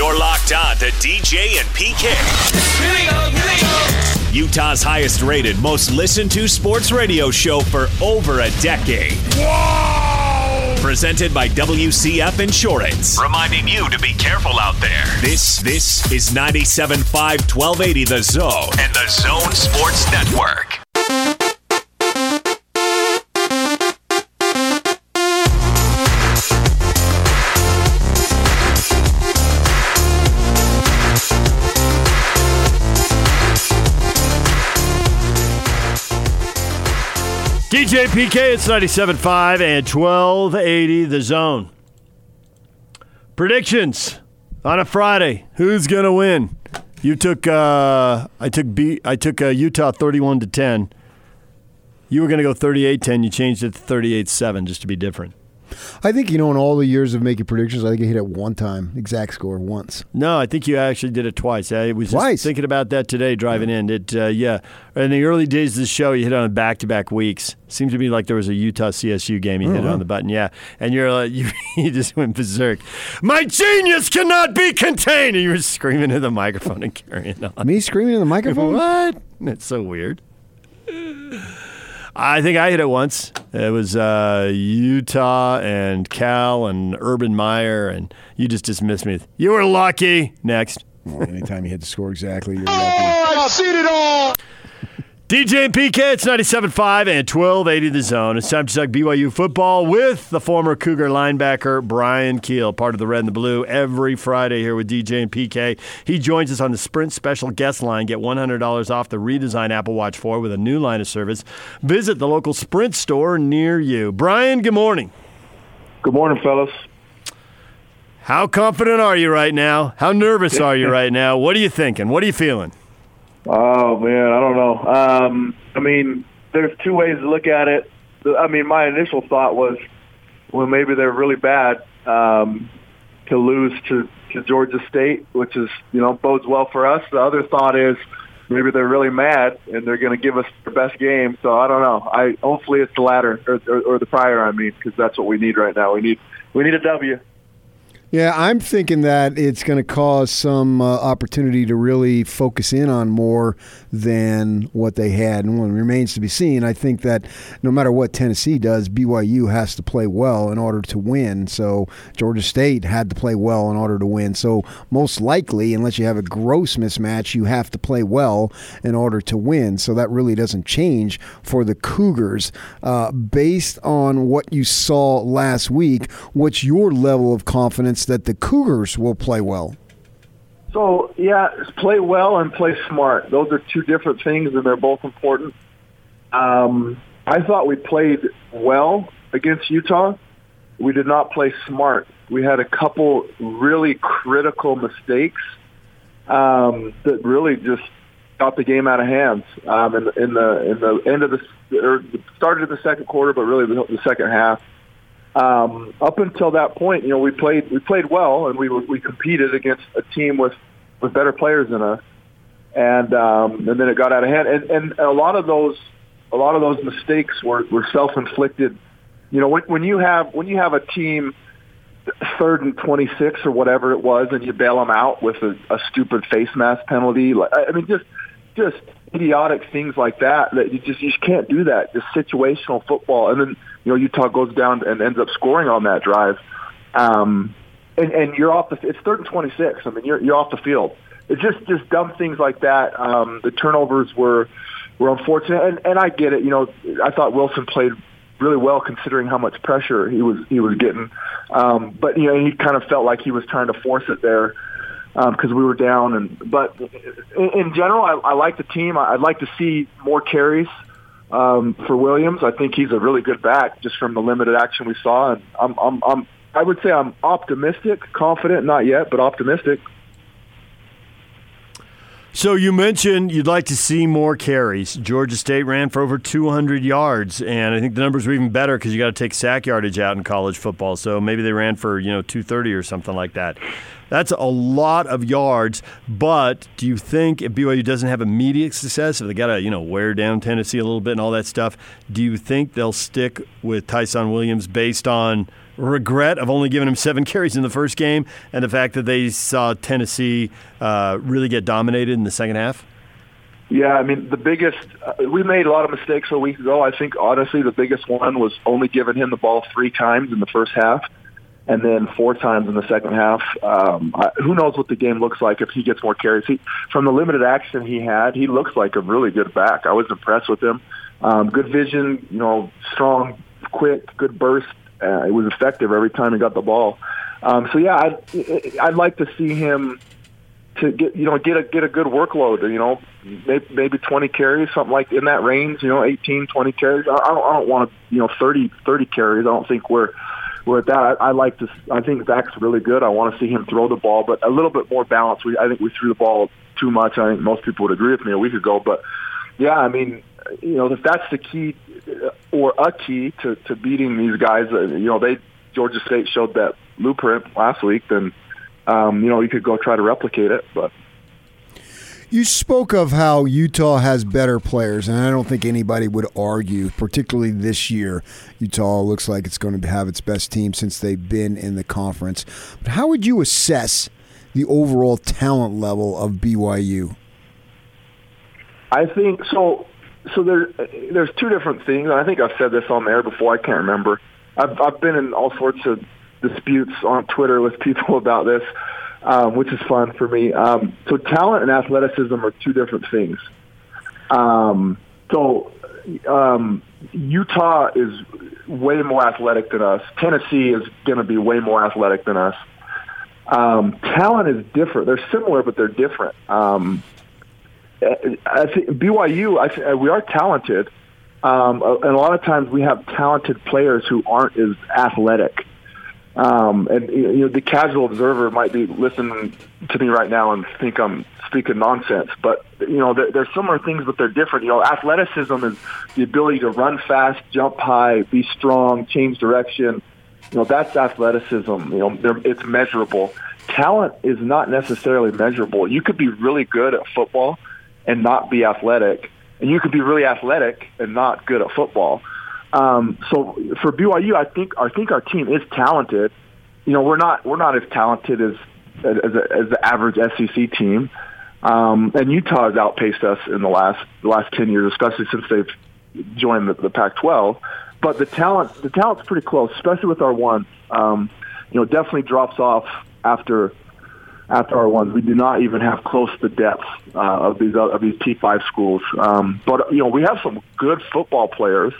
You're locked on to DJ and PK. Here we go, here we go. Utah's highest rated, most listened to sports radio show for over a decade. Whoa! Presented by WCF Insurance. Reminding you to be careful out there. This this is 97.5 1280 The Zone and the Zone Sports Network. DJ PK, it's 97.5 and 1280 the zone. Predictions on a Friday. Who's going to win? You took uh, I took B I took uh, Utah 31 to 10. You were going to go 38-10, you changed it to 38-7 just to be different. I think you know in all the years of making predictions, I think I hit it one time, exact score once. No, I think you actually did it twice. I was Twice? just thinking about that today driving in. It uh, yeah, in the early days of the show, you hit on back to back weeks. Seems to be like there was a Utah CSU game. You hit it on the button, yeah, and you're uh, you, you just went berserk. My genius cannot be contained, and you were screaming into the microphone and carrying on. Me screaming in the microphone. What? That's so weird. I think I hit it once. It was uh, Utah and Cal and Urban Meyer, and you just dismissed me. You were lucky. Next. Well, anytime you hit the score exactly, you're lucky. DJ and PK, it's 97.5 and 1280 the zone. It's time to talk BYU football with the former Cougar linebacker Bryan Kehl, part of the Red and the Blue, every Friday here with DJ and PK. He joins us on the Sprint Special Guest Line. Get $100 off the redesigned Apple Watch 4 with a new line of service. Visit the local Sprint store near you. Bryan, good morning. Good morning, fellas. How confident are you right now? How nervous are you right now? What are you thinking? What are you feeling? Oh man, I don't know. Um, I mean, there's two ways to look at it. I mean, my initial thought was, well, maybe they're really bad um, to lose to, to Georgia State, which is you know bodes well for us. The other thought is maybe they're really mad and they're going to give us their best game. So I don't know. I hopefully it's the latter or, or, or the prior. I mean, because that's what we need right now. We need we need a W. Yeah, I'm thinking that it's going to cause some uh, opportunity to really focus in on more than what they had, and one remains to be seen. I think that no matter what Tennessee does, BYU has to play well in order to win. So Georgia State had to play well in order to win. So most likely, unless you have a gross mismatch, you have to play well in order to win. So that really doesn't change for the Cougars. Uh, based on what you saw last week, what's your level of confidence that the Cougars will play well? So yeah, play well and play smart. Those are two different things, and they're both important. Um, I thought we played well against Utah. We did not play smart. We had a couple really critical mistakes um, that really just got the game out of hands um, in, the, in the in the end of the or started in the second quarter, but really the, the second half. Um, up until that point, you know, we played we played well and we we competed against a team with with better players than us, and um, and then it got out of hand. And, and a lot of those a lot of those mistakes were, were self inflicted. You know, when, when you have when you have a team third and twenty six or whatever it was, and you bail them out with a, a stupid face mask penalty. Like I I mean, just just idiotic things like that. That you just you just can't do that. Just situational football, and then you know Utah goes down and ends up scoring on that drive. Um, and, and you're off the. It's third and twenty six. I mean, you're you're off the field. It's just just dumb things like that. Um, the turnovers were were unfortunate, and, and I get it. You know, I thought Wilson played really well considering how much pressure he was he was getting. Um, but you know, he kind of felt like he was trying to force it there because we were down. And but in, in general, I, I like the team. I, I'd like to see more carries um, for Williams. I think he's a really good back just from the limited action we saw. And I'm I'm, I'm I would say I'm optimistic, confident, not yet, but optimistic. So you mentioned you'd like to see more carries. Georgia State ran for over 200 yards, and I think the numbers were even better because you got to take sack yardage out in college football. So maybe they ran for you know 230 or something like that. That's a lot of yards. But do you think if BYU doesn't have immediate success, if they got to you know wear down Tennessee a little bit and all that stuff, do you think they'll stick with Ty'Son Williams based on regret of only giving him seven carries in the first game and the fact that they saw Tennessee uh, really get dominated in the second half? Yeah, I mean the biggest. Uh, we made a lot of mistakes a week ago. I think honestly the biggest one was only giving him the ball three times in the first half, and then four times in the second half. Um, I, who knows what the game looks like if he gets more carries? He, from the limited action he had, he looks like a really good back. I was impressed with him. Um, good vision, you know, strong, quick, good burst. Uh, it was effective every time he got the ball. Um, so yeah, I'd, I'd like to see him to get you know get a get a good workload. You know, maybe, maybe 20 carries, something like in that range. You know, 18, 20 carries. I, I don't, I don't want to you know 30 30 carries. I don't think we're at that. I, I like to. I think Zach's really good. I want to see him throw the ball, but a little bit more balance. We I think we threw the ball too much. I think most people would agree with me a week ago, but yeah, I mean, you know, if that's the key uh, or a key to to beating these guys, uh, you know, they Georgia State showed that blueprint last week, then um, you know, you could go try to replicate it, but. You spoke of how Utah has better players, and I don't think anybody would argue, particularly this year. Utah looks like it's going to have its best team since they've been in the conference. But how would you assess the overall talent level of BYU? I think so. So there, there's two different things. I think I've said this on there before. I can't remember. I've, I've been in all sorts of disputes on Twitter with people about this, um, which is fun for me. Um, so talent and athleticism are two different things. Um, so um, Utah is way more athletic than us. Tennessee is going to be way more athletic than us. Um, talent is different. They're similar, but they're different. Um, I think BYU, I we are talented, um, and a lot of times we have talented players who aren't as athletic. Um, and you know, the casual observer might be listening to me right now and think I'm speaking nonsense, but you know, there, there's similar things, but they're different. You know, athleticism is the ability to run fast, jump high, be strong, change direction. You know, that's athleticism. You know, it's measurable. Talent is not necessarily measurable. You could be really good at football and not be athletic, and you could be really athletic and not good at football. Um, so for BYU, I think I think our team is talented. You know, we're not we're not as talented as as, as the average SEC team. Um, and Utah has outpaced us in the last the last ten years, especially since they've joined the, the Pac-12. But the talent the talent's pretty close, especially with our one. Um, you know, definitely drops off after after our ones. We do not even have close to the depth uh, of these of these P5 schools. Um, but you know, we have some good football players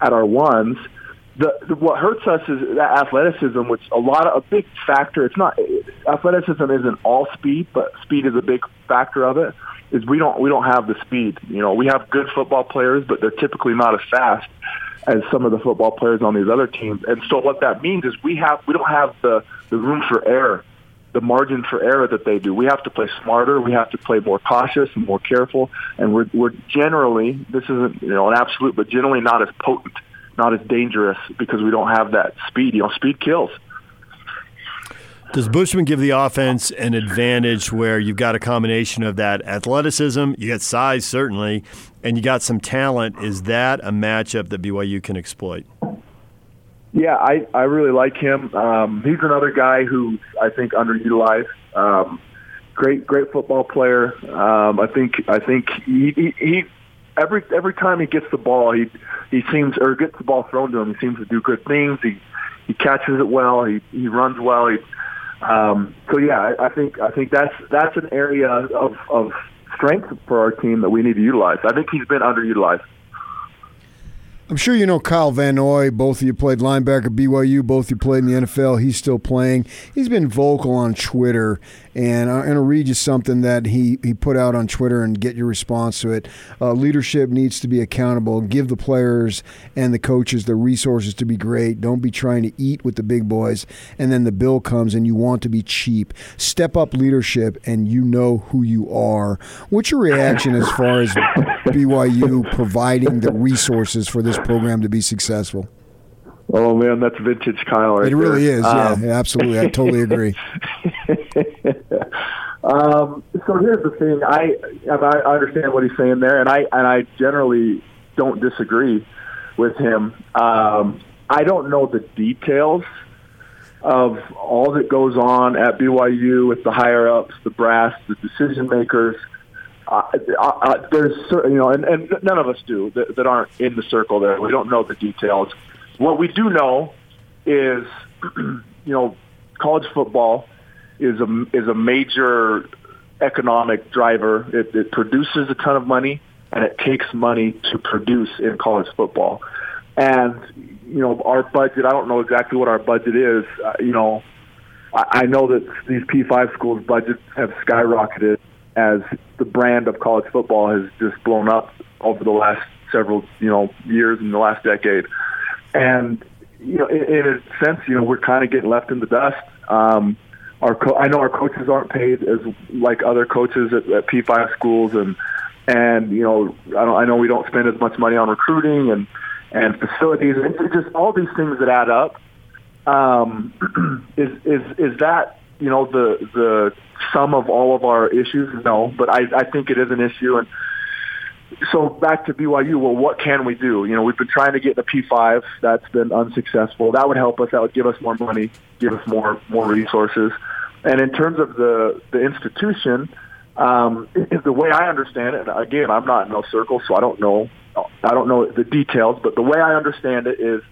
at our ones. The, the, what hurts us is that athleticism, which a lot of a big factor. It's not athleticism isn't all speed, but speed is a big factor of it. Is we don't we don't have the speed. You know, we have good football players, but they're typically not as fast as some of the football players on these other teams. And so what that means is we have we don't have the the room for error the margin for error that they do. We have to play smarter. We have to play more cautious and more careful. And we're, we're generally, this isn't you know an absolute, but generally not as potent, not as dangerous because we don't have that speed. You know, speed kills. Does Bushman give the offense an advantage where you've got a combination of that athleticism, you got size certainly, and you got some talent? Is that a matchup that BYU can exploit? Yeah, I I really like him. Um, he's another guy who I think underutilized. Um, great great football player. Um, I think I think he, he, he every every time he gets the ball, he he seems or gets the ball thrown to him. He seems to do good things. He he catches it well. He he runs well. He um, so yeah, I, I think I think that's that's an area of of strength for our team that we need to utilize. I think he's been underutilized. I'm sure you know Kyle Van Noy. Both of you played linebacker BYU. Both of you played in the NFL. He's still playing. He's been vocal on Twitter and I'm going to read you something that he, he put out on Twitter and get your response to it. Uh, leadership needs to be accountable. Give the players and the coaches the resources to be great. Don't be trying to eat with the big boys, and then the bill comes and you want to be cheap. Step up leadership, and you know who you are. What's your reaction as far as BYU providing the resources for this program to be successful? Oh man, that's vintage Kyle. Right it really there. is. Um, yeah, absolutely. I totally agree. um, so here's the thing. I I understand what he's saying there, and I and I generally don't disagree with him. Um, I don't know the details of all that goes on at BYU with the higher ups, the brass, the decision makers. Uh, uh, there's you know, and, and none of us do that, that aren't in the circle there. We don't know the details. What we do know is, you know, college football is a is a major economic driver. It, it produces a ton of money, and it takes money to produce in college football. And you know, our budget. I don't know exactly what our budget is. Uh, you know, I, I know that these P5 schools' budgets have skyrocketed as the brand of college football has just blown up over the last several, you know, years in the last decade. And you know, in, in a sense, you know, we're kind of getting left in the dust. Um, our co- I know our coaches aren't paid as like other coaches at, at P5 schools, and and you know, I, don't, I know we don't spend as much money on recruiting and and facilities, and just all these things that add up. Um, is is is that you know the the sum of all of our issues? No, but I I think it is an issue, and so back to BYU. Well, what can we do? You know, we've been trying to get the P5. That's been unsuccessful. That would help us. That would give us more money, give us more more resources. And in terms of the the institution, um, the way I understand it, again, I'm not in no circle, so I don't know I don't know the details, but the way I understand it is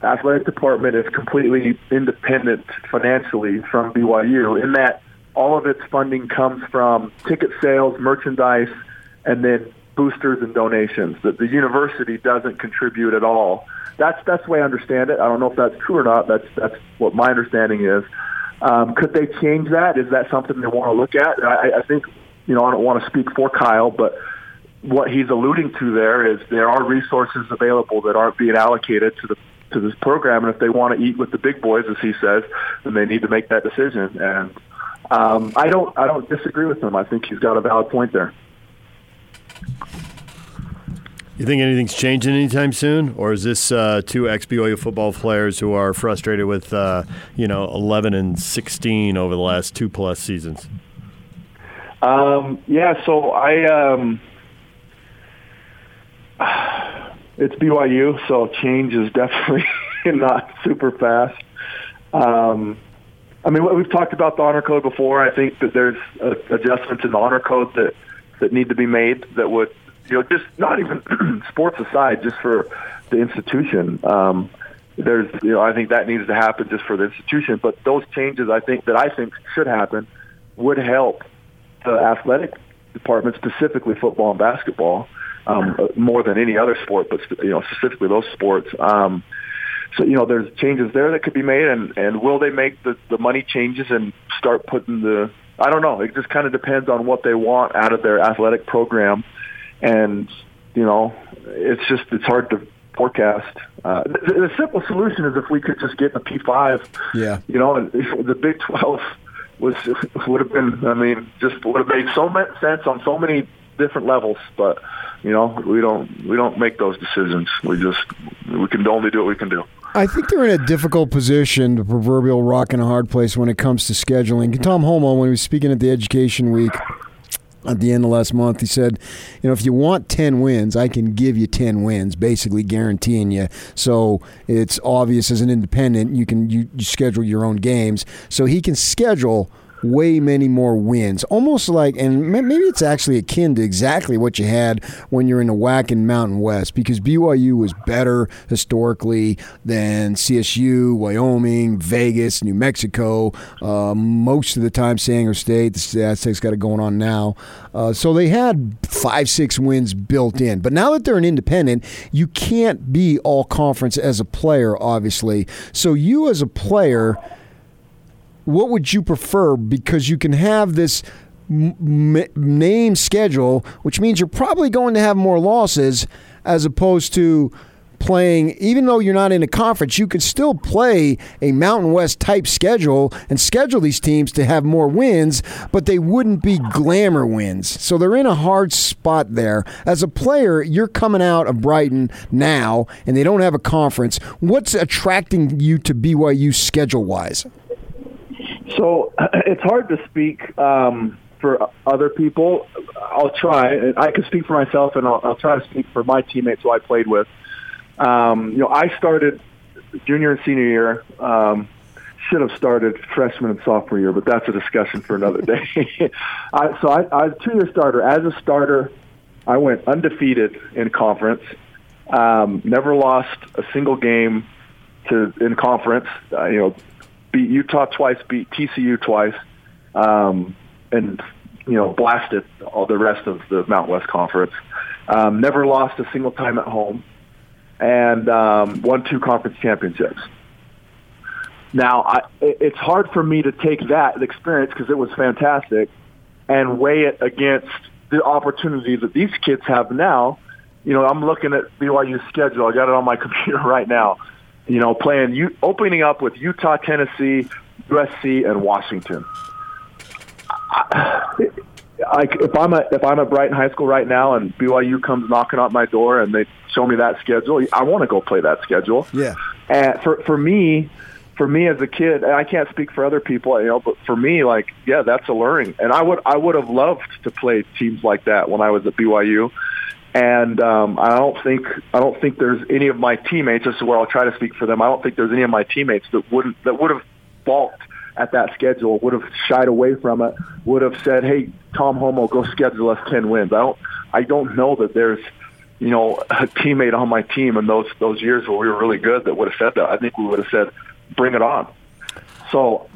the athletic department is completely independent financially from BYU in that all of its funding comes from ticket sales, merchandise, and then boosters and donations. That the university doesn't contribute at all. That's that's the way I understand it. I don't know if that's true or not. That's that's what my understanding is. Um, could they change that? Is that something they want to look at? I, I think you know I don't want to speak for Kyle, but what he's alluding to there is there are resources available that aren't being allocated to the to this program, and if they want to eat with the big boys, as he says, then they need to make that decision. And um, I don't I don't disagree with him. I think he's got a valid point there. You think anything's changing anytime soon, or is this uh, two ex BYU football players who are frustrated with uh, you know eleven and sixteen over the last two plus seasons? Um, yeah, so I um, it's BYU, so change is definitely not super fast. Um, I mean, we've talked about the honor code before. I think that there's adjustments in the honor code that that need to be made that would, you know, just not even sports aside, just for the institution. Um, there's, you know, I think that needs to happen just for the institution. But those changes, I think that I think should happen, would help the athletic department, specifically football and basketball, um, more than any other sport, but you know specifically those sports. Um, so you know there's changes there that could be made, and and will they make the the money changes and start putting the I don't know. It just kind of depends on what they want out of their athletic program, and you know it's just it's hard to forecast. Uh, the, the simple solution is if we could just get a P five. Yeah. You know, and the Big Twelve was would have been. I mean, just would have made so much sense on so many different levels, but you know, we don't we don't make those decisions. We just we can only do what we can do. I think they're in a difficult position, the proverbial rock and a hard place when it comes to scheduling. Tom Holmoe, when he was speaking at the Education Week at the end of last month, he said, "You know, if you want ten wins, I can give you ten wins, basically guaranteeing you. So it's obvious as an independent, you can you, you schedule your own games, so he can schedule." Way many more wins. Almost like, and maybe it's actually akin to exactly what you had when you're in the WAC Mountain West because BYU was better historically than CSU, Wyoming, Vegas, New Mexico. Uh, most of the time, San Diego State, the Aztecs got it going on now. Uh, so they had five, six wins built in. But now that they're an independent, you can't be all conference as a player, obviously. So you as a player what would you prefer? Because you can have this m- name schedule, which means you're probably going to have more losses as opposed to playing, even though you're not in a conference, you could still play a Mountain West type schedule and schedule these teams to have more wins, but they wouldn't be glamour wins. So they're in a hard spot there. As a player, you're coming out of Brighton now, and they don't have a conference. What's attracting you to BYU schedule wise? So it's hard to speak um, for other people. I'll try. I can speak for myself, and I'll, I'll try to speak for my teammates who I played with. Um, you know, I started junior and senior year. Um, should have started freshman and sophomore year, but that's a discussion for another day. I, so I, I was a two-year starter. As a starter, I went undefeated in conference. Um, never lost a single game to in conference. Uh, you know, beat Utah twice, beat TCU twice, um, and you know blasted all the rest of the Mountain West Conference. Um, never lost a single time at home, and um, won two conference championships. Now, I, it's hard for me to take that experience because it was fantastic and weigh it against the opportunity that these kids have now. You know, I'm looking at BYU's schedule. I got it on my computer right now. You know, playing you opening up with Utah, Tennessee, USC, and Washington. I, like if I'm a if I'm at Brighton High School right now and BYU comes knocking on my door and they show me that schedule, I want to go play that schedule. Yeah. And for for me, for me as a kid, and I can't speak for other people, you know, but for me, like, yeah, that's alluring. And I would I would have loved to play teams like that when I was at BYU. And um, I don't think I don't think there's any of my teammates. This is where I'll try to speak for them. I don't think there's any of my teammates that wouldn't that would have balked at that schedule, would have shied away from it, would have said, "Hey, Tom Holmoe, go schedule us ten wins." I don't I don't know that there's you know a teammate on my team in those those years where we were really good that would have said that. I think we would have said, "Bring it on." So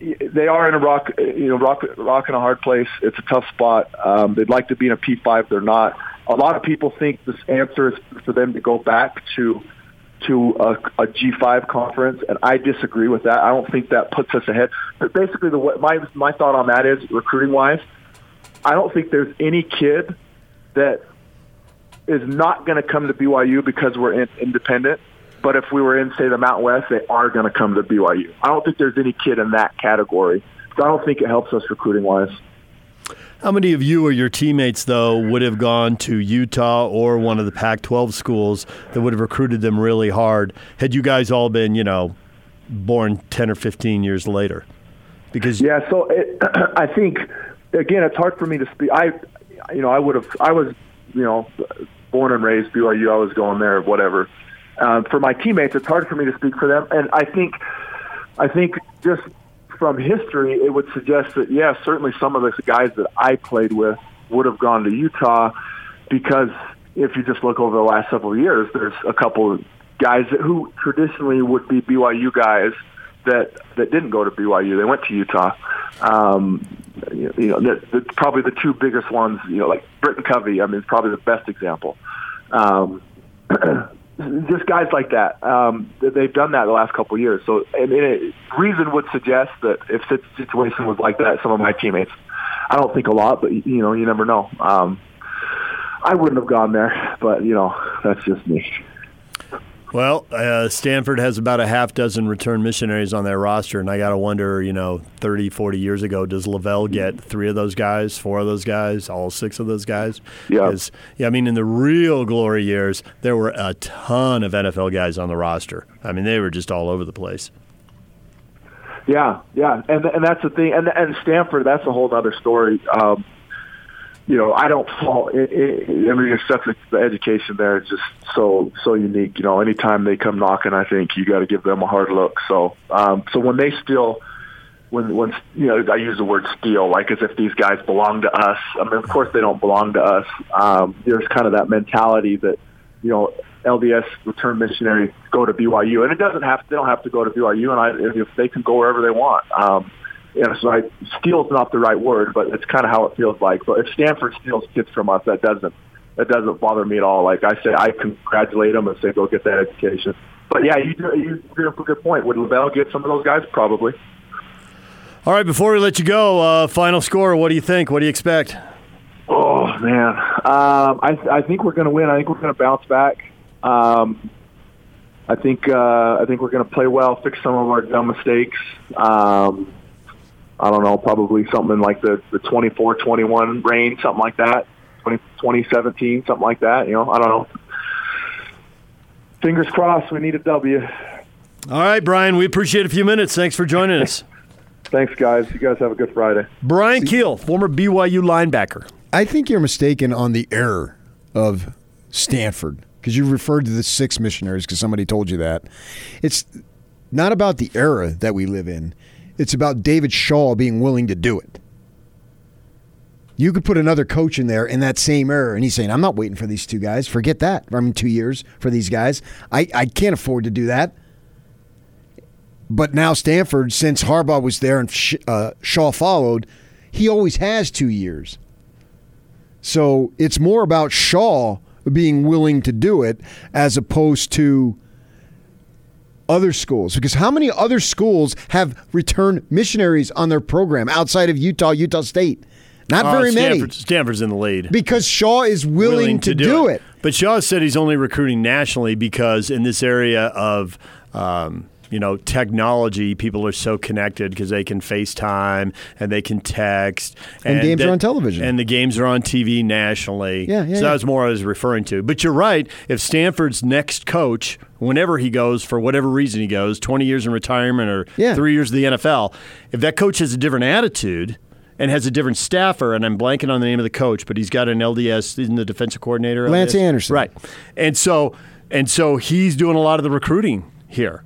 they are in a rock, you know, rock, rock in a hard place. It's a tough spot. Um, they'd like to be in a P5. They're not. A lot of people think this answer is for them to go back to to a, a G5 conference, and I disagree with that. I don't think that puts us ahead. But basically, the my my thought on that is recruiting wise, I don't think there's any kid that is not going to come to BYU because we're in, independent. But if we were in, say, the Mountain West, they are going to come to BYU. I don't think there's any kid in that category. So I don't think it helps us recruiting wise. How many of you or your teammates, though, would have gone to Utah or one of the Pac 12 schools that would have recruited them really hard had you guys all been, you know, born 10 or 15 years later? Because Yeah, so it, I think, again, it's hard for me to speak. I, you know, I would have, I was, you know, born and raised BYU. I was going there, whatever. Um, for my teammates, it's hard for me to speak for them. And I think, I think just from history, it would suggest that, yeah, certainly some of the guys that I played with would have gone to Utah because if you just look over the last several years, there's a couple of guys that, who traditionally would be BYU guys that that didn't go to BYU. They went to Utah. Um, you know, the, the, probably the two biggest ones. You know, like Britton Covey. I mean, it's probably the best example. Um, just guys like that. Um, they've done that the last couple of years. So, and it, reason would suggest that if the situation was like that, some of my teammates, I don't think a lot, but you know, you never know. Um, I wouldn't have gone there, but you know, that's just me. Well, uh, Stanford has about a half dozen return missionaries on their roster, and I got to wonder, you know, 30, 40 years ago, does LaVell get three of those guys, four of those guys, all six of those guys? Yeah. yeah, I mean, in the real glory years, there were a ton of NFL guys on the roster. I mean, they were just all over the place. Yeah, yeah, and and that's the thing, and and Stanford, that's a whole other story. Um, you know, I don't fault. It, it, I mean, such a, the education there is just so so unique. You know, anytime they come knocking, I think you got to give them a hard look. So, um, so when they steal, when when you know, I use the word steal, like as if these guys belong to us. I mean, of course they don't belong to us. Um, there's kind of that mentality that you know LDS return missionaries go to BYU, and it doesn't have they don't have to go to BYU, and I if they can go wherever they want. Um, you know, so I, steal's not the right word, but it's kind of how it feels like. But if Stanford steals kids from us, that doesn't that doesn't bother me at all. Like I say, I congratulate them and say go get that education. But yeah, you you bring up a good point. Would LaVell get some of those guys? Probably. All right, before we let you go, uh, final score. What do you think? What do you expect? Oh man, um, I I think we're going to win. I think we're going to bounce back. Um, I think uh, I think we're going to play well, fix some of our dumb mistakes. Um, I don't know, probably something like the, the 24, 21 range, something like that. 20, 2017, something like that. You know, I don't know. Fingers crossed, we need a W. All right, Bryan, we appreciate a few minutes. Thanks for joining us. Thanks, guys. You guys have a good Friday. Bryan Kehl, former BYU linebacker. I think you're mistaken on the error of Stanford because you referred to the six missionaries because somebody told you that. It's not about the era that we live in. It's about David Shaw being willing to do it. You could put another coach in there in that same era, and he's saying, I'm not waiting for these two guys. Forget that. I mean, two years for these guys. I, I can't afford to do that. But now Stanford, since Harbaugh was there and uh, Shaw followed, he always has two years. So it's more about Shaw being willing to do it as opposed to other schools. Because how many other schools have returned missionaries on their program outside of Utah, Utah State? Not uh, very Stanford, many. Stanford's in the lead. Because Shaw is willing, willing to, to, do, do it. it. But Shaw said he's only recruiting nationally because in this area of. Um, you know, technology, people are so connected because they can FaceTime and they can text. And, and games are on television. And the games are on TV nationally. Yeah, yeah. So that was more I was referring to. But you're right. If Stanford's next coach, whenever he goes, for whatever reason he goes, 20 years in retirement or yeah. three years of the NFL, if that coach has a different attitude, and has a different staffer, and I'm blanking on the name of the coach, but he's got an LDS, isn't the defensive coordinator? Lance LDS? Anderson. Right. And so and so he's doing a lot of the recruiting here.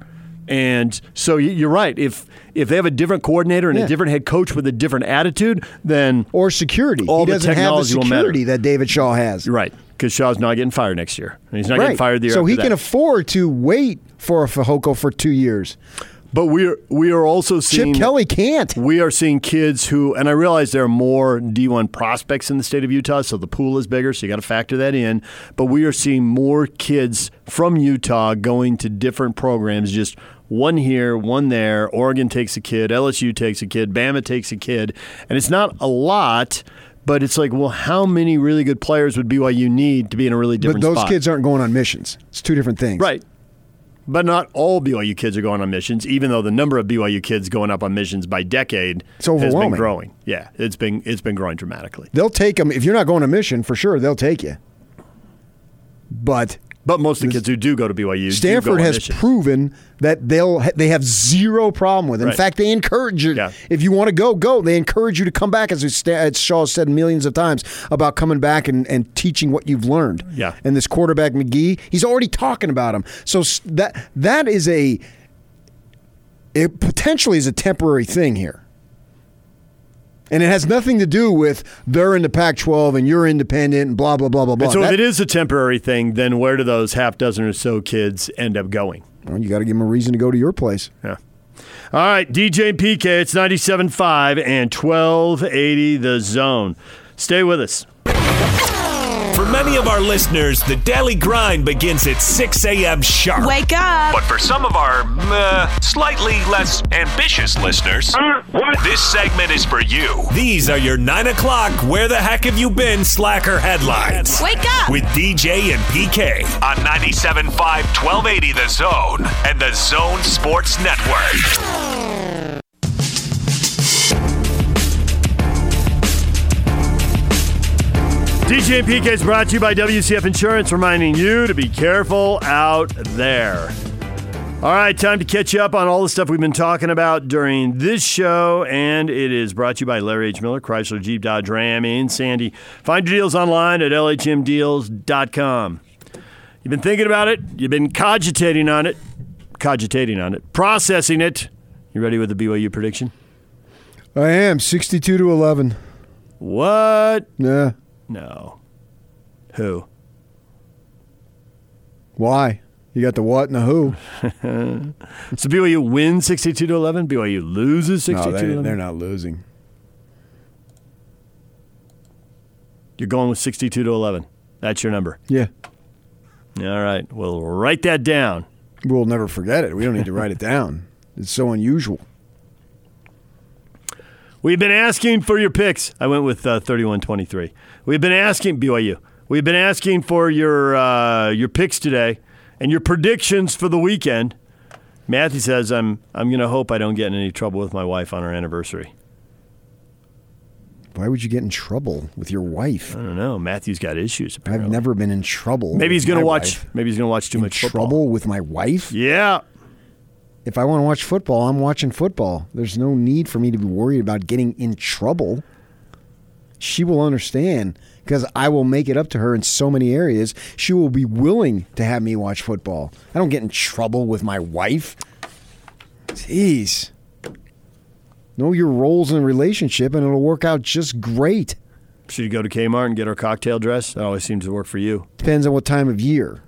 And so you're right. If if they have a different coordinator and yeah. a different head coach with a different attitude, then or security, all he doesn't the have the security that David Shaw has. Right, because Shaw's not getting fired next year, and he's not right. getting fired the year. So he that. can afford to wait for a Fehoko for two years. But we are we are also seeing Chip Kelly can't. We are seeing kids who, and I realize there are more D1 prospects in the state of Utah, so the pool is bigger, so you got to factor that in. But we are seeing more kids from Utah going to different programs, just one here, one there. Oregon takes a kid, LSU takes a kid, Bama takes a kid, and it's not a lot. But it's like, well, how many really good players would BYU need to be in a really different But those spot? kids aren't going on missions. It's two different things. Right. But not all BYU kids are going on missions, even though the number of BYU kids going up on missions by decade it's has been growing. Yeah, it's been it's been growing dramatically. They'll take them if you're not going on a mission for sure. They'll take you. But but most of the kids who do go to BYU, Stanford has missions. proven that they'll they have zero problem with it. In right. fact, they encourage you. Yeah. If you want to go, go. They encourage you to come back, as, as Shaw said millions of times about coming back and, and teaching what you've learned. Yeah. And this quarterback McKee, he's already talking about him. So that that is a it potentially is a temporary thing here. And it has nothing to do with they're in the Pac 12 and you're independent and blah, blah, blah, blah, blah. And so that, if it is a temporary thing, then where do those half dozen or so kids end up going? Well, you got to give them a reason to go to your place. Yeah. All right, DJ and PK, it's 97.5 and 1280 the zone. Stay with us. For many of our listeners, the daily grind begins at 6 a.m. sharp. Wake up! But for some of our uh, slightly less ambitious listeners, uh, this segment is for you. These are your 9 o'clock Where the Heck Have You Been slacker headlines. Wake up! With DJ and PK on 97.5 1280 The Zone and The Zone Sports Network. DJ and PK is brought to you by WCF Insurance, reminding you to be careful out there. All right, time to catch you up on all the stuff we've been talking about during this show, and it is brought to you by Larry H. Miller, Chrysler Jeep Dodge Ram in Sandy. Find your deals online at lhmdeals.com. You've been thinking about it, you've been cogitating on it, cogitating on it, processing it. You ready with the BYU prediction? I am 62 to 11. What? Yeah. No. Who? Why? You got the what and the who. so BYU wins 62 to 11. BYU loses 62 no, they, to 11. They're not losing. You're going with 62 to 11. That's your number. Yeah. All right. We'll write that down. We'll never forget it. We don't need to write it down. It's so unusual. We've been asking for your picks. I went with uh, 31-23. We've been asking BYU. We've been asking for your uh, your picks today and your predictions for the weekend. Matthew says I'm I'm going to hope I don't get in any trouble with my wife on our anniversary. Why would you get in trouble with your wife? I don't know. Matthew's got issues. Apparently. I've never been in trouble. Maybe he's going to watch. Wife. Maybe he's going to watch too in much trouble football. with my wife. Yeah. If I want to watch football, I'm watching football. There's no need for me to be worried about getting in trouble. She will understand because I will make it up to her in so many areas. She will be willing to have me watch football. I don't get in trouble with my wife. Jeez. Know your roles in a relationship and it'll work out just great. Should you go to Kmart and get her cocktail dress? That always seems to work for you. Depends on what time of year.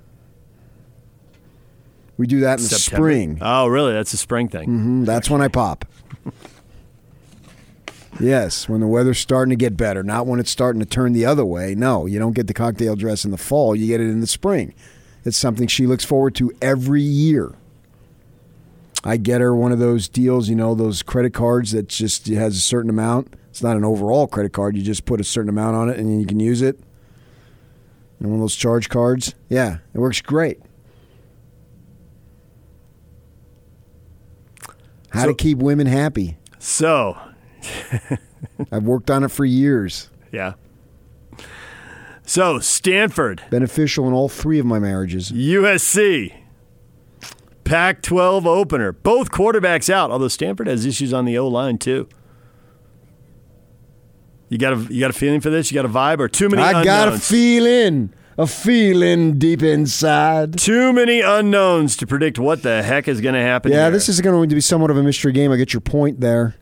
We do that in the spring. Oh, really? That's a spring thing. Mm, That's when I pop. yes, when the weather's starting to get better, not when it's starting to turn the other way. No, you don't get the cocktail dress in the fall, you get it in the spring. It's something she looks forward to every year. I get her one of those deals, you know, those credit cards that just has a certain amount. It's not an overall credit card, you just put a certain amount on it and you can use it. And one of those charge cards. Yeah, it works great. How So- to keep women happy. So, I've worked on it for years. yeah. So, Stanford, Beneficial in all three of my marriages. USC, Pac 12 opener. Both quarterbacks out, although Stanford has issues on the O line, too. You got a you got a feeling for this? You got a vibe or too many I got a feeling, a feeling deep inside. too many unknowns to predict what the heck is going to happen. Yeah, here. this is going to be somewhat of a mystery game. I get your point there.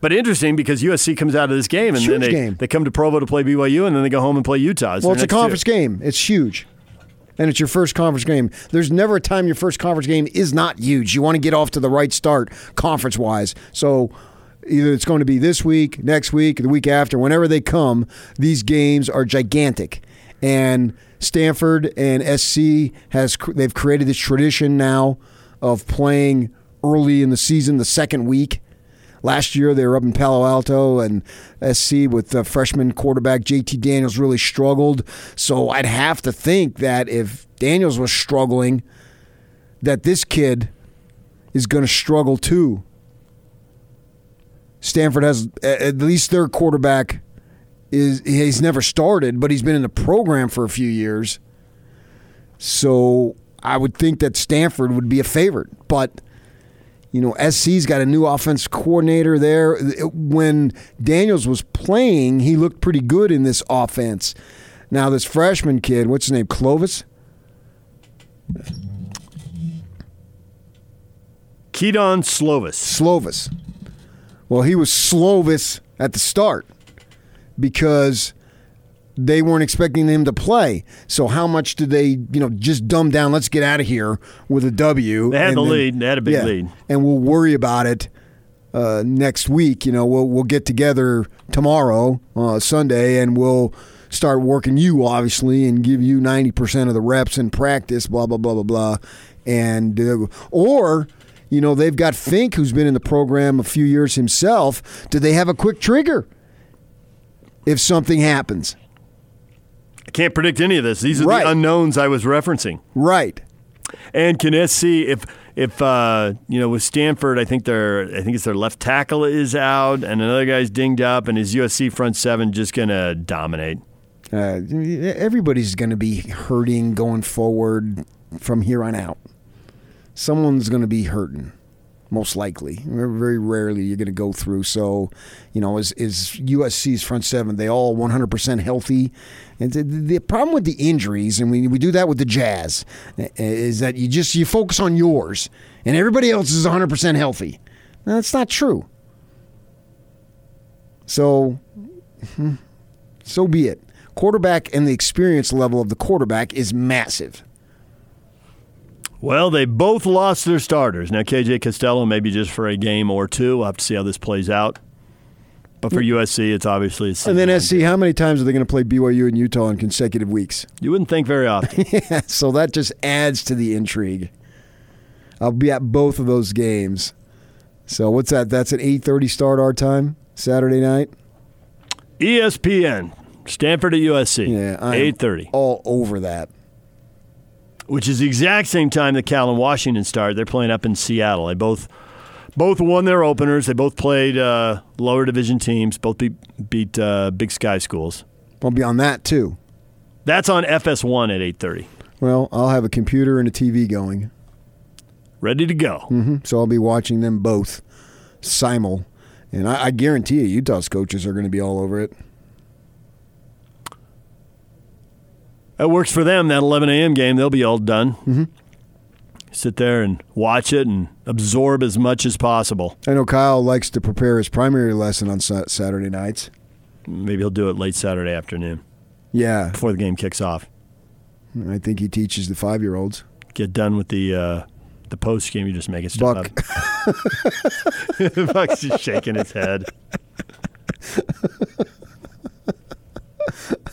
But interesting because USC comes out of this game and It's then they, game. they come to Provo to play BYU and then they go home and play Utah. Well, it's a conference game. It's huge. And it's your first conference game. There's never a time your first conference game is not huge. You want to get off to the right start conference wise. So either it's going to be this week, next week, the week after, whenever they come, these games are gigantic. And Stanford and SC has they've created this tradition now of playing early in the season, the second week. Last year they were up in Palo Alto and SC with the freshman quarterback JT Daniels really struggled. So I'd have to think that if Daniels was struggling, that this kid is going to struggle too. Stanford has at least their quarterback is he's never started, but he's been in the program for a few years. So I would think that Stanford would be a favorite, but you know, SC's got a new offense coordinator there. When Daniels was playing, he looked pretty good in this offense. Now, this freshman kid, what's his name? Clovis? Kedon Slovis. Slovis. Well, he was Slovis at the start because they weren't expecting him to play. So how much did they, you know, just dumb down? Let's get out of here with a W. They had and the then- lead. They had a big yeah, lead. and we'll worry about it uh, next week. You know, we'll we'll get together tomorrow, uh, Sunday, and we'll start working you obviously and give you ninety percent of the reps in practice. Blah blah blah blah blah, and uh, or. You know, they've got Fink, who's been in the program a few years himself. Do they have a quick trigger if something happens? I can't predict any of this. These are Right. the unknowns I was referencing. Right. And can SC if if uh, you know with Stanford, I think their I think it's their left tackle is out, and another guy's dinged up, and his USC front seven just gonna dominate. Uh, everybody's going to be hurting going forward from here on out. Someone's going to be hurting, most likely. Very rarely you're going to go through. So, you know, is is USC's front seven? They all 100% healthy. And the, the problem with the injuries, and we we do that with the Jazz, is that you just you focus on yours, and everybody else is 100% healthy. Now, that's not true. So, hmm, so be it. Quarterback and the experience level of the quarterback is massive. Well, they both lost their starters. Now KJ Costello maybe just for a game or two. We'll have to see how this plays out. But for USC, it's obviously a And then. SC, how many times are they going to play BYU and Utah in consecutive weeks? You wouldn't think very often. so that just adds to the intrigue. I'll be at both of those games. So what's that? That's an 8:30 start our time Saturday night. ESPN, Stanford at USC, Yeah, eight thirty, All over that. Which is the exact same time that Cal and Washington start. They're playing up in Seattle. They both both won their openers. They both played uh, lower division teams. Both beat beat uh, Big Sky schools. I'll be on that too. That's on FS1 at eight thirty. Well, I'll have a computer and a TV going, Ready to go. hmm so I'll be watching them both simul. And I, I guarantee you, Utah's coaches are going to be all over it. That works for them. That 11 a.m. game, they'll be all done. Mm-hmm. sit there and watch it and absorb as much as possible. I know Kyle likes to prepare his primary lesson on Saturday nights. Maybe he'll do it late Saturday afternoon. Yeah, before the game kicks off. I think he teaches the five year olds. Get done with the uh, the post game. You just make it step Buck. Buck's just shaking his head.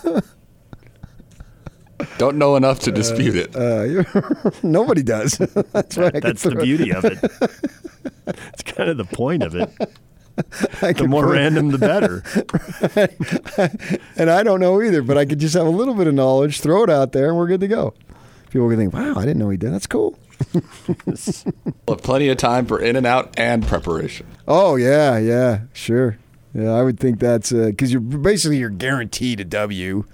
Don't know enough to dispute it. Uh, nobody does. that's that, that's the beauty of it. It's kind of the point of it. the more put, random, the better. and I don't know either, but I could just have a little bit of knowledge, throw it out there, and we're good to go. People can think, "Wow, I didn't know he did. That's cool." we'll plenty of time for In-N-Out and preparation. Oh yeah, yeah, sure. Yeah, I would think that's because uh, you're basically you're guaranteed a W.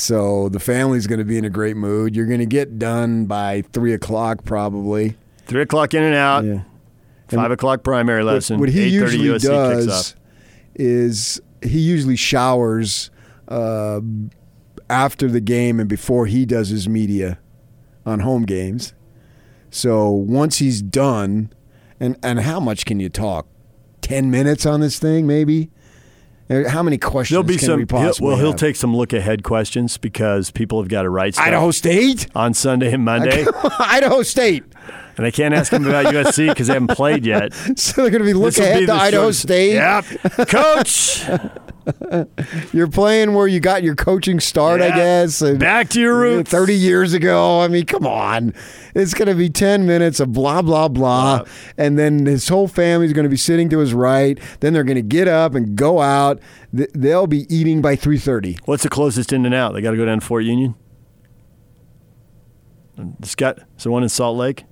So the family's going to be in a great mood. You're going to get done by three o'clock probably. Three o'clock in and out. Yeah. Five and o'clock primary lesson. What, what he usually USC does is he usually showers uh, after the game and before he does his media on home games. So once he's done, and and how much can you talk? Ten minutes on this thing, maybe. How many questions? There'll be some. We he'll, well, he'll take some look ahead questions because people have got a right to write. Idaho State on Sunday and Monday. Idaho State. And I can't ask them about USC because they haven't played yet. So they're going to be looking ahead to Idaho short, State. Yep, coach. You're playing where you got your coaching start, I guess. Back to your roots. 30 years ago. I mean, come on. It's going to be 10 minutes of blah, blah, blah. And then his whole family's going to be sitting to his right. Then they're going to get up and go out. They'll be eating by 3.30. What's the closest In-N-Out? They got to go down to Fort Union? Scott, is the one in Salt Lake?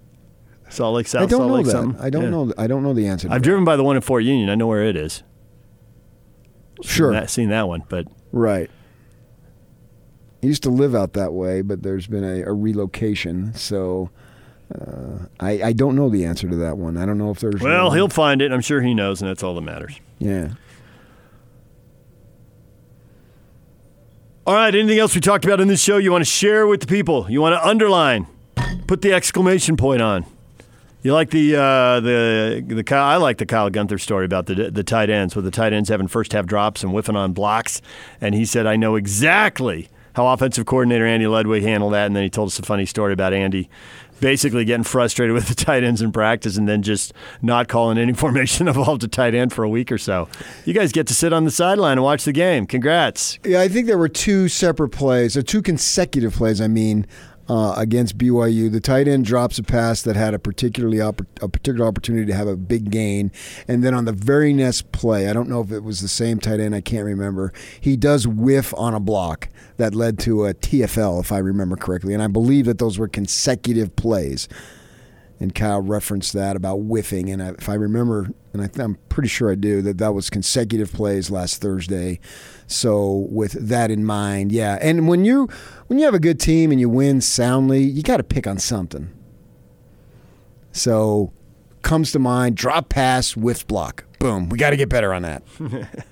Salt Lake South. I don't Salt know Lake that. Something? I don't yeah. know. I don't know the answer. To that. I've that. driven by the one in Fort Union. I know where it is. Sure, seen that, seen that one, but right. I used to live out that way, but there's been a, a relocation, so uh, I, I don't know the answer to that one. I don't know if there's. Well, one. he'll find it. I'm sure he knows, and that's all that matters. Yeah. All right. Anything else we talked about in this show you want to share with the people? You want to underline? Put the exclamation point on. You like the uh, the the Kyle, I like the Kyle Gunther story about the the tight ends, with the tight ends having first half drops and whiffing on blocks, and he said, "I know exactly how offensive coordinator Andy Ludwig handled that." And then he told us a funny story about Andy basically getting frustrated with the tight ends in practice and then just not calling any formation involved a tight end for a week or so. You guys get to sit on the sideline and watch the game. Congrats. Yeah, I think there were two separate plays, or two consecutive plays, I mean, uh, against BYU. The tight end drops a pass that had a particularly a particular opportunity to have a big gain, and then on the very next play, I don't know if it was the same tight end, I can't remember. He does whiff on a block that led to a TFL, if I remember correctly, and I believe that those were consecutive plays and Kyle referenced that about whiffing. And if I remember, and I am pretty sure I do, that that was consecutive plays last Thursday. So with that in mind, yeah. And when you when you have a good team and you win soundly, you got to pick on something. So comes to mind: drop pass, whiff block. Boom. We got to get better on that.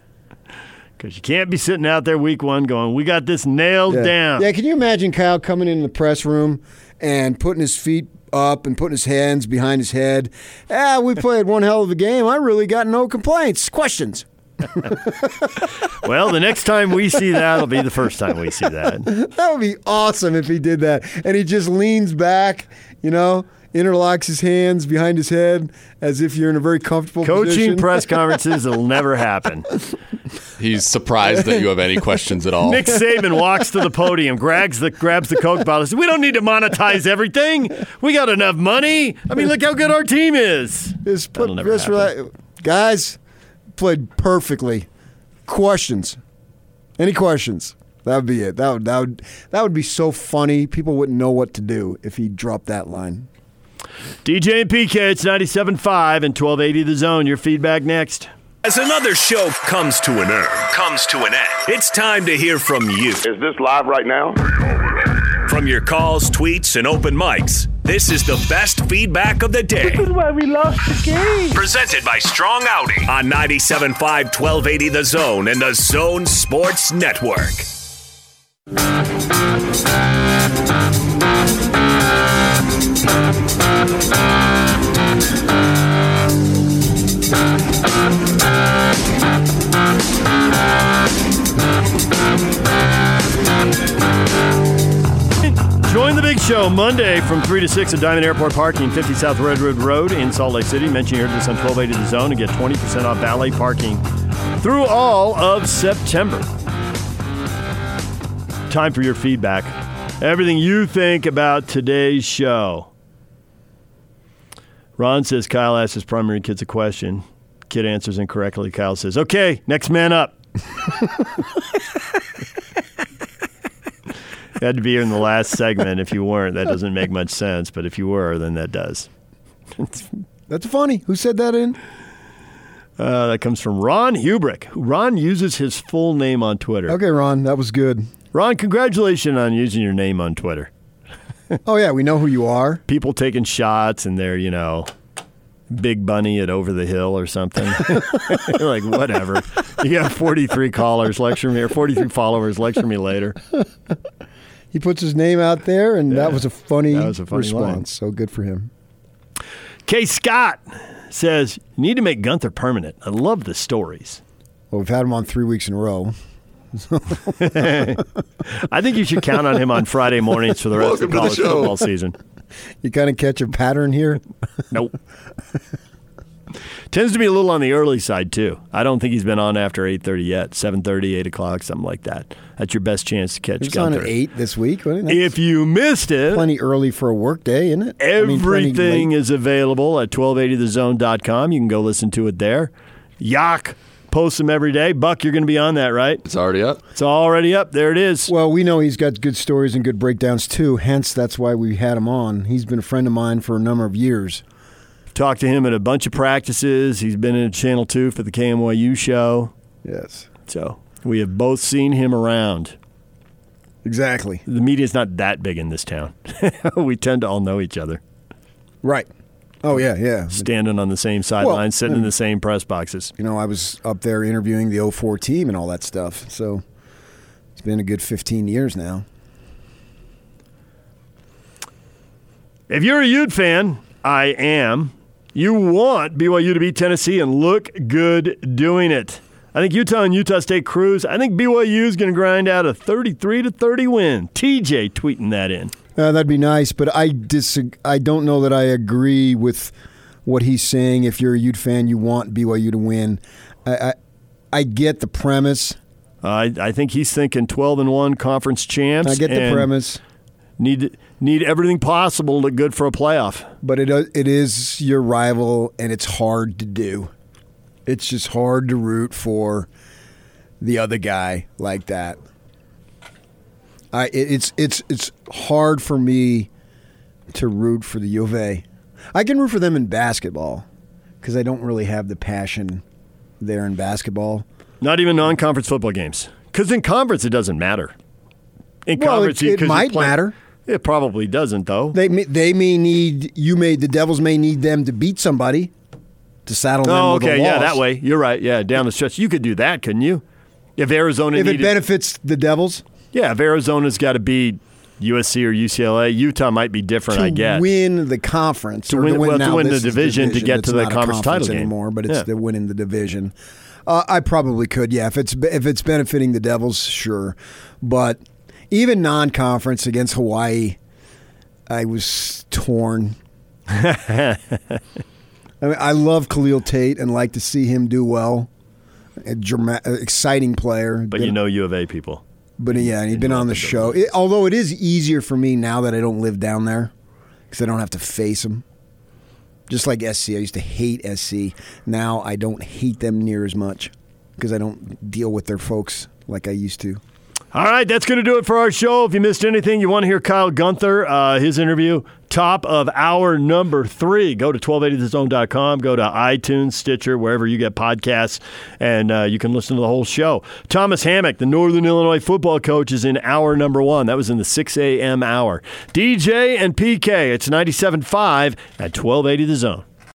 Because you can't be sitting out there week one going, we got this nailed yeah. down. Yeah, can you imagine Kyle coming in the press room and putting his feet up and putting his hands behind his head. Ah, we played one hell of a game. I really got no complaints. Questions. well, the next time we see that, it'll be the first time we see that. That would be awesome if he did that. And he just leans back, you know, interlocks his hands behind his head as if you're in a very comfortable Coaching position. press conferences will never happen. He's surprised that you have any questions at all. Nick Saban walks to the podium, grabs the grabs the Coke bottle, says, "We don't need to monetize everything. We got enough money. I mean, look how good our team is." Just put, just that, guys played perfectly. Questions? Any questions? That would be it. That would that would that would be so funny. People wouldn't know what to do if he dropped that line. DJ and PK, it's 97.5 and 1280 The Zone. Your feedback next. As another show comes to an end, comes to an end, it's time to hear from you. Is this live right now? From your calls, tweets, and open mics, this is the best feedback of the day. This is why we lost the game. Presented by Strong Audi on 97.5 1280 The Zone and the Zone Sports Network. Show Monday from 3 to 6 at Diamond Airport Parking, 50 South Redwood Road in Salt Lake City. Mention you heard this on 1280 The Zone and get 20% off valet parking through all of September. Time for your feedback. Everything you think about today's show. Ron says Kyle asks his primary kids a question. Kid answers incorrectly. Kyle says, okay, next man up. Had to be here in the last segment. If you weren't, that doesn't make much sense. But if you were, then that does. That's funny. Who said that in? Uh, that comes from Ron Hubrick. Ron uses his full name on Twitter. Okay, Ron, that was good. Ron, congratulations on using your name on Twitter. Oh yeah, we know who you are. People taking shots and they're, you know, Big Bunny at Over the Hill or something. You're like, whatever. You got 43 callers, lecture me, or 43 followers, lecture me later. He puts his name out there, and that was a funny, That was a funny response. line. So good for him. Kay Scott says, you need to make Gunther permanent. I love the stories. Well, we've had him on three weeks in a row. I think you should count on him on Friday mornings for the rest Welcome of to the college show. football season. You kind of catch a pattern here. Nope. Tends to be a little on the early side too. I don't think he's been on after eight thirty yet. 7.30, 8 o'clock, something like that. That's your best chance to catch He was on at eight this week. wasn't? If you missed it, plenty early for a work day, isn't it? I mean, everything is available at 1280thezone.com. You can go listen to it there. Yak posts them every day. Buck, you're going to be on that, right? It's already up. It's already up. There it is. Well, we know he's got good stories and good breakdowns too. Hence, that's why we had him on. He's been a friend of mine for a number of years. Talked to him at a bunch of practices. He's been in Channel 2 for the KMYU show. Yes, So we have both seen him around. exactly. The media's not that big in this town. we tend to all know each other, Right. Oh yeah, yeah. standing on the same sideline, sitting in the same press boxes. You know, I was up there interviewing the 04 team and all that stuff. So it's been a good 15 years now. If you're a Ute fan, I am. You want BYU to beat Tennessee and look good doing it. I think Utah and Utah State cruise. I think BYU is going to grind out a 33 to 30 win. TJ tweeting that in. Uh, that'd be nice, but I disag- I don't know that I agree with what he's saying. If you're a Ute fan, you want BYU to win. I I, I get the premise. I, I think he's thinking 12 and 1 conference champs. I get the premise, Need need everything possible to good for a playoff. but it uh, it is your rival, and it's hard to do. It's just hard to root for the other guy like that. I it's it's it's hard for me to root for the U I can root for them in basketball because I don't really have the passion there in basketball. Not even non-conference football games. Because in conference it doesn't matter. In Well, conference, it- it might matter. It probably doesn't, though. They may, they may need you may the Devils may need them to beat somebody to saddle them. Oh, with a okay, yeah, that way. You're right. Yeah, down the stretch, you could do that, couldn't you? If Arizona If it benefits the Devils yeah, if Arizona's got to beat USC or UCLA, Utah might be different. I guess. win the conference To win- to win, well, to win the is division to get to the conference title game. anymore, but it's Yeah. the winning the division. Uh, I probably could, yeah. If it's if it's benefiting the Devils, sure. But even non-conference against Hawaii, I was torn. I mean, I love Khalil Tate and like to see him do well. A drama- exciting player, But you know U of A people. But yeah, and he's been on the show. It, although it is easier for me now that I don't live down there because I don't have to face them. Just like SC, I used to hate SC. Now I don't hate them near as much because I don't deal with their folks like I used to. All right, that's going to do it for our show. If you missed anything, you want to hear Kyle Gunther, uh, his interview, top of hour number three. Go to 1280thezone.com, go to iTunes, Stitcher, wherever you get podcasts, and uh, you can listen to the whole show. Thomas Hammock, the Northern Illinois football coach, is in hour number one. That was in the 6 a.m. hour. DJ and PK, it's 97.5 at 1280 The Zone.